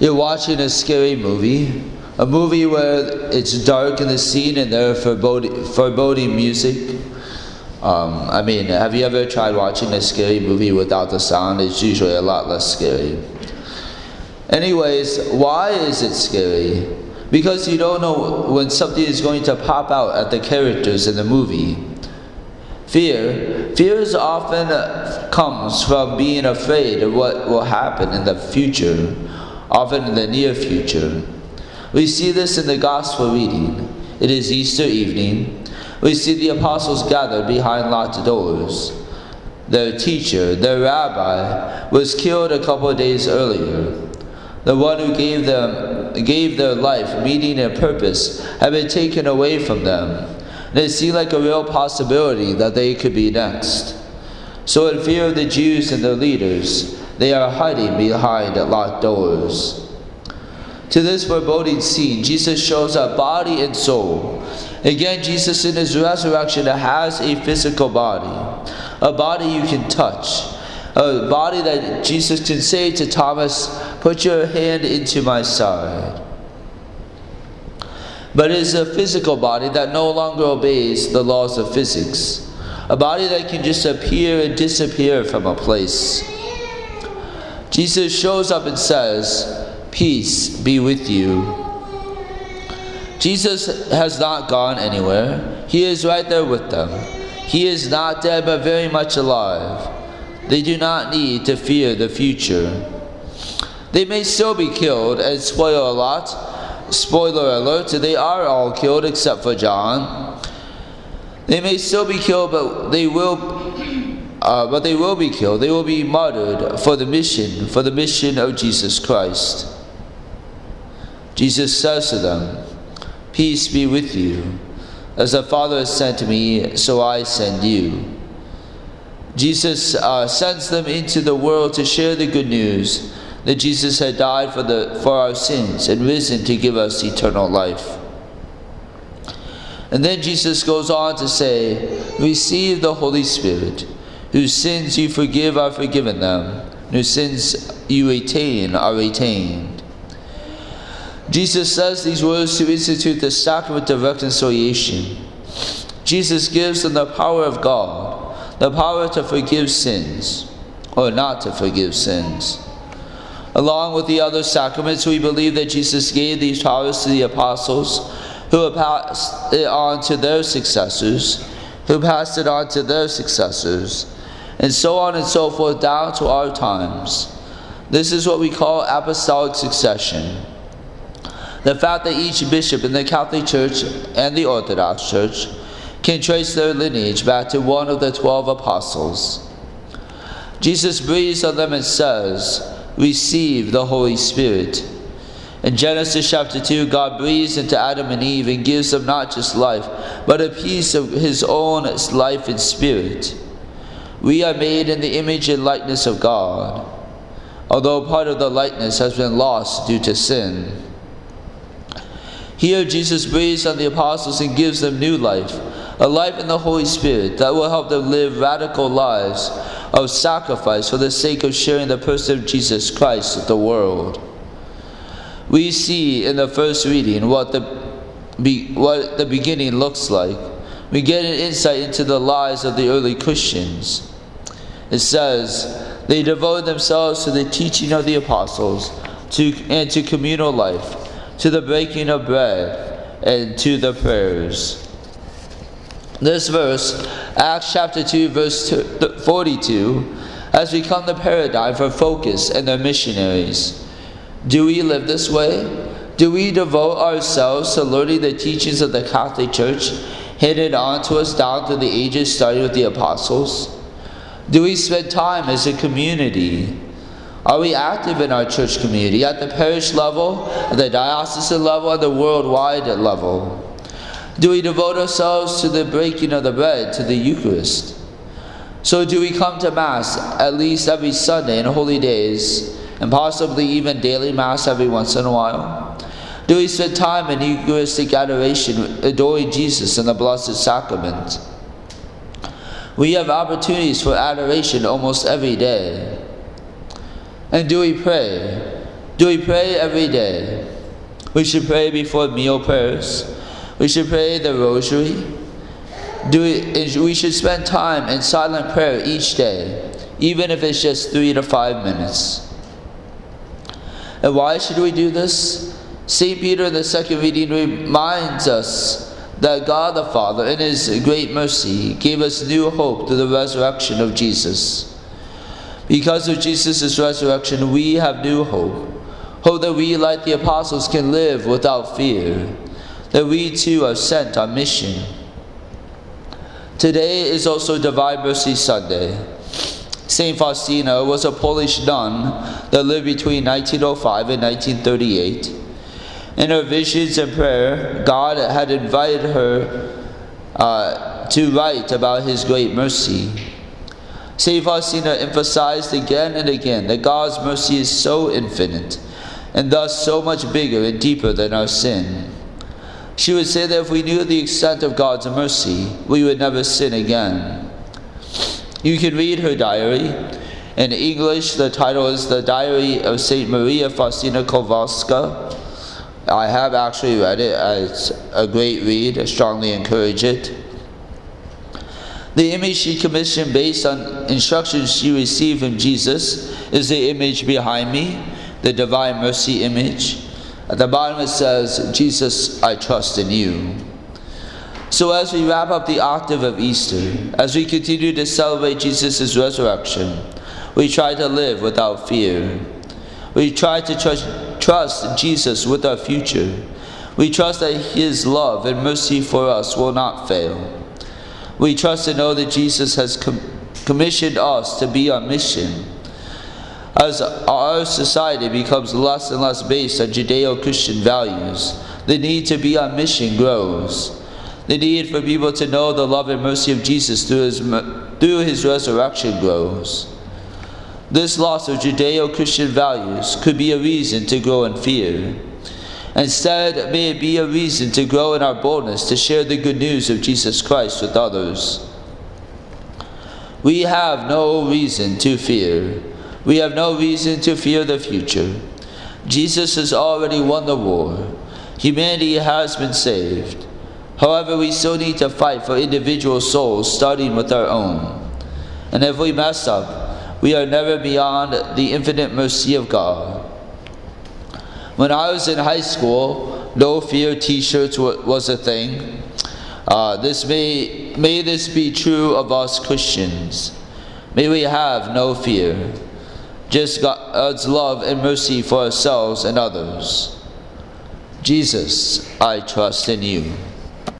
You're watching a scary movie, a movie where it's dark in the scene and there are foreboding, foreboding music. Um, I mean, have you ever tried watching a scary movie without the sound? It's usually a lot less scary. Anyways, why is it scary? Because you don't know when something is going to pop out at the characters in the movie. Fear. Fear often comes from being afraid of what will happen in the future, often in the near future. We see this in the Gospel reading. It is Easter evening. We see the apostles gathered behind locked doors. Their teacher, their rabbi, was killed a couple of days earlier. The one who gave them gave their life meaning and purpose had been taken away from them. And it seemed like a real possibility that they could be next. So in fear of the Jews and their leaders, they are hiding behind locked doors. To this foreboding scene, Jesus shows up body and soul. Again, Jesus in his resurrection has a physical body, a body you can touch, a body that Jesus can say to Thomas, Put your hand into my side. But it is a physical body that no longer obeys the laws of physics, a body that can just appear and disappear from a place. Jesus shows up and says, Peace be with you. Jesus has not gone anywhere. He is right there with them. He is not dead, but very much alive. They do not need to fear the future. They may still be killed, and spoiler a lot. Spoiler alert, they are all killed except for John. They may still be killed, but they will uh, but they will be killed. They will be martyred for the mission, for the mission of Jesus Christ. Jesus says to them, Peace be with you. As the Father has sent me, so I send you. Jesus uh, sends them into the world to share the good news that Jesus had died for, the, for our sins and risen to give us eternal life. And then Jesus goes on to say, Receive the Holy Spirit, whose sins you forgive are forgiven them, whose sins you retain are retained. Jesus says these words to institute the sacrament of reconciliation. Jesus gives them the power of God, the power to forgive sins, or not to forgive sins. Along with the other sacraments, we believe that Jesus gave these powers to the apostles, who passed it on to their successors, who passed it on to their successors, and so on and so forth down to our times. This is what we call apostolic succession. The fact that each bishop in the Catholic Church and the Orthodox Church can trace their lineage back to one of the twelve apostles. Jesus breathes on them and says, Receive the Holy Spirit. In Genesis chapter 2, God breathes into Adam and Eve and gives them not just life, but a piece of His own life and spirit. We are made in the image and likeness of God, although part of the likeness has been lost due to sin. Here, Jesus breathes on the apostles and gives them new life, a life in the Holy Spirit that will help them live radical lives of sacrifice for the sake of sharing the person of Jesus Christ with the world. We see in the first reading what the, what the beginning looks like. We get an insight into the lives of the early Christians. It says, they devoted themselves to the teaching of the apostles to, and to communal life to the breaking of bread, and to the prayers. This verse, Acts chapter 2, verse 42, has become the paradigm for FOCUS and their missionaries. Do we live this way? Do we devote ourselves to learning the teachings of the Catholic Church handed on to us down through the ages, starting with the apostles? Do we spend time as a community are we active in our church community at the parish level, at the diocesan level, at the worldwide level? Do we devote ourselves to the breaking of the bread, to the Eucharist? So, do we come to Mass at least every Sunday and holy days, and possibly even daily Mass every once in a while? Do we spend time in Eucharistic adoration, adoring Jesus in the Blessed Sacrament? We have opportunities for adoration almost every day. And do we pray? Do we pray every day? We should pray before meal prayers. We should pray the rosary. Do we, we should spend time in silent prayer each day, even if it's just three to five minutes. And why should we do this? St. Peter in the second reading reminds us that God the Father, in His great mercy, gave us new hope through the resurrection of Jesus. Because of Jesus' resurrection, we have new hope. Hope that we, like the apostles, can live without fear, that we too are sent on mission. Today is also Divine Mercy Sunday. St. Faustina was a Polish nun that lived between 1905 and 1938. In her visions and prayer, God had invited her uh, to write about His great mercy. St. Faustina emphasized again and again that God's mercy is so infinite and thus so much bigger and deeper than our sin. She would say that if we knew the extent of God's mercy, we would never sin again. You can read her diary. In English, the title is The Diary of St. Maria Faustina Kowalska. I have actually read it. It's a great read. I strongly encourage it. The image she commissioned based on instructions she received from Jesus is the image behind me, the Divine Mercy image. At the bottom it says, Jesus, I trust in you. So as we wrap up the octave of Easter, as we continue to celebrate Jesus' resurrection, we try to live without fear. We try to trust, trust Jesus with our future. We trust that His love and mercy for us will not fail. We trust and know that Jesus has com- commissioned us to be on mission. As our society becomes less and less based on Judeo Christian values, the need to be on mission grows. The need for people to know the love and mercy of Jesus through his, through his resurrection grows. This loss of Judeo Christian values could be a reason to grow in fear. Instead, may it be a reason to grow in our boldness to share the good news of Jesus Christ with others. We have no reason to fear. We have no reason to fear the future. Jesus has already won the war. Humanity has been saved. However, we still need to fight for individual souls, starting with our own. And if we mess up, we are never beyond the infinite mercy of God. When I was in high school, no fear T-shirts was a thing. Uh, this may may this be true of us Christians. May we have no fear, just God's love and mercy for ourselves and others. Jesus, I trust in you.